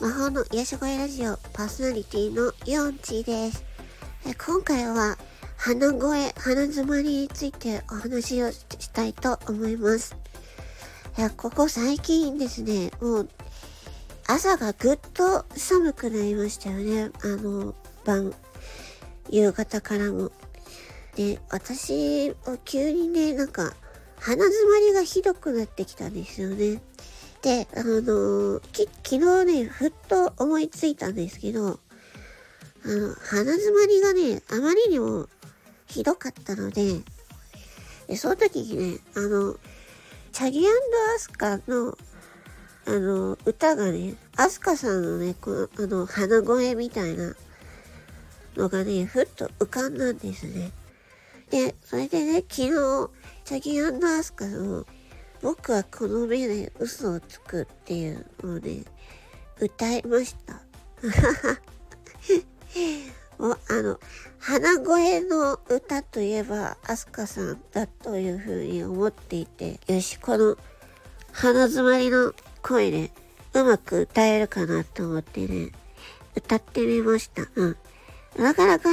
魔法の癒し声ラジオパーソナリティのヨンチーです。今回は鼻声、鼻詰まりについてお話をしたいと思います。ここ最近ですね、もう朝がぐっと寒くなりましたよね。あの、晩、夕方からも。で、私、急にね、なんか、鼻詰まりがひどくなってきたんですよね。で、あのー、き、昨日ね、ふっと思いついたんですけど、あの、鼻詰まりがね、あまりにもひどかったので、でその時にね、あの、チャギアスカの、あの、歌がね、アスカさんのね、この、あの、鼻声みたいなのがね、ふっと浮かんだんですね。で、それでね、昨日、チャギアスカの僕はこの目で嘘をつくっていうのをね、歌いました。もうあの、鼻声の歌といえば、アスカさんだというふうに思っていて、よし、この鼻詰まりの声でうまく歌えるかなと思ってね、歌ってみました。うん。なかなか、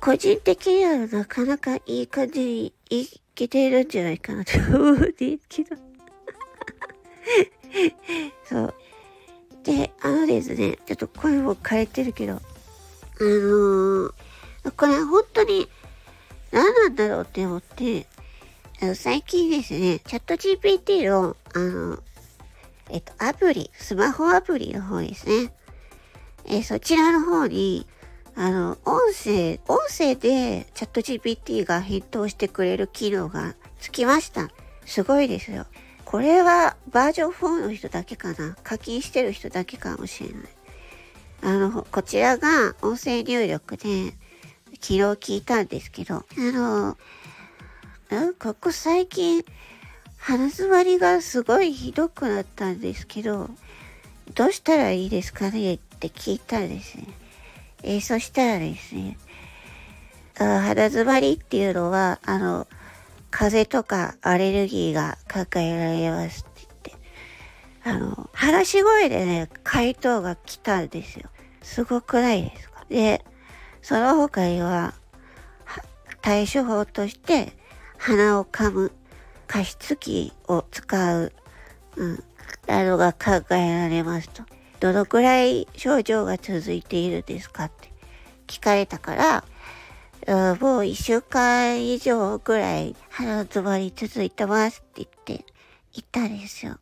個人的にはなかなかいい感じにいけてるんじゃないかなと 思うんですけど。そう。で、あのですね、ちょっと声も変えてるけど、あのー、これ本当に何なんだろうって思って、あの最近ですね、チャット GPT の、あの、えっと、アプリ、スマホアプリの方ですね。えそちらの方に、あの、音声、音声でチャット GPT が返答してくれる機能がつきました。すごいですよ。これはバージョン4の人だけかな。課金してる人だけかもしれない。あの、こちらが音声入力で、昨日聞いたんですけど、あの、ここ最近、鼻詰まりがすごいひどくなったんですけど、どうしたらいいですかね？って聞いたんですね。えー、そしたらですね、あ肌詰まりっていうのは、あの、風邪とかアレルギーが抱えられますって言って、あの、話し声でね、回答が来たんですよ。すごくないですか？で、その他には、対処法として、鼻を噛む、加湿器を使う、うん、などが考えられますと。どのくらい症状が続いているですかって聞かれたから、もう一週間以上ぐらい鼻詰まり続いてますって言って言ったんですよ。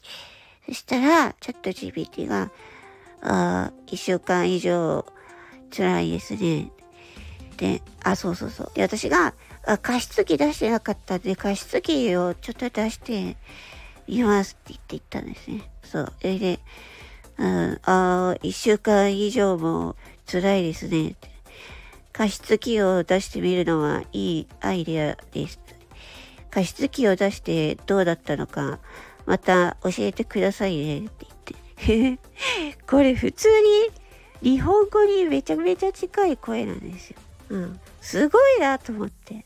そしたら、ちょっと GPT が、一週間以上辛いですね。で、あ、そうそうそう。で、私が、加湿器出してなかったんで、加湿器をちょっと出してみますって言って言ったんですね。そう。それで、うん、ああ、一週間以上も辛いですね。加湿器を出してみるのはいいアイデアです。加湿器を出してどうだったのか、また教えてくださいねって言って。これ普通に日本語にめちゃめちゃ近い声なんですよ。うん。すごいなと思って。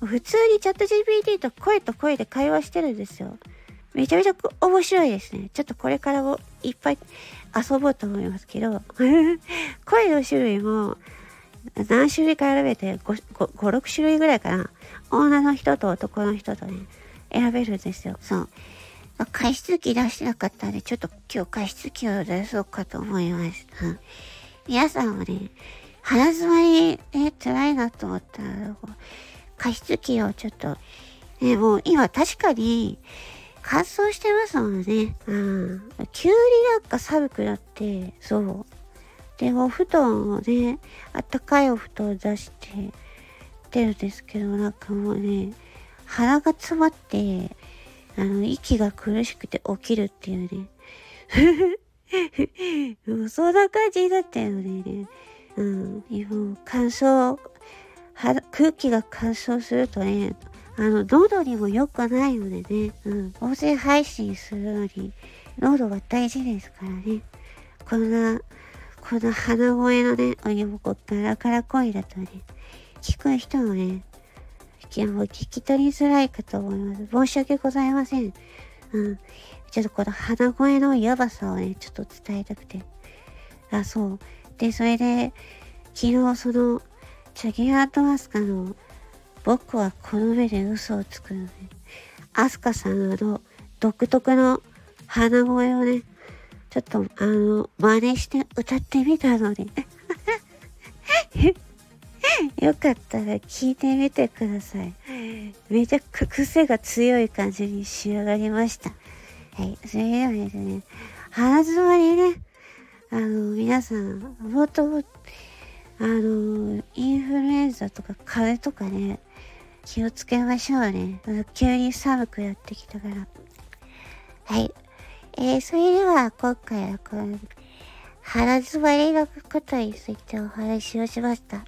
普通にチャット GPT と声と声で会話してるんですよ。めちゃめちゃ面白いですね。ちょっとこれからもいっぱい遊ぼうと思いますけど、声の種類も何種類か選べて5、5、6種類ぐらいかな。女の人と男の人とね、選べるんですよ。そう。加湿器出してなかったんで、ちょっと今日加湿器を出そうかと思います。皆さんもね、鼻詰まり、え、辛いなと思ったら、加湿器をちょっと、ね、もう今確かに、乾燥してますもんね。うん。急になんか寒くなって、そう。で、お布団をね、あったかいお布団を出して出るんですけど、なんかもうね、腹が詰まって、あの、息が苦しくて起きるっていうね。もうそんな感じになったよね。うん。もう乾燥、空気が乾燥するとね、あの、喉にも良くないのでね、うん、音声配信するのに、喉が大事ですからね。こんな、この鼻声のね、鬼もこガラガラ声だとね、聞く人もね、も聞き取りづらいかと思います。申し訳ございません。うん。ちょっとこの鼻声のやばさをね、ちょっと伝えたくて。あ、そう。で、それで、昨日その、チャギアートアスカの、僕はこの目で嘘をつくのね。アスカさんの独特の鼻声をね、ちょっとあの、真似して歌ってみたので よかったら聞いてみてください。めちゃく癖が強い感じに仕上がりました。はい。それではですね、鼻詰まりね、あの、皆さん、もっともあの、インフルエンザとか風邪とかね、気をつけましょうね。急に寒くなってきたから。はい。えー、それでは今回はこの腹詰まりのことについてお話をしました。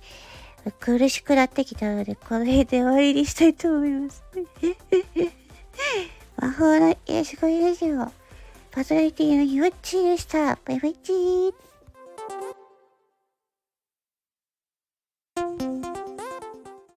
苦しくなってきたので、この辺で終わりにしたいと思います。魔法の癒し声ラジオ、パーソナリティのゆっちーでした。バイバイチー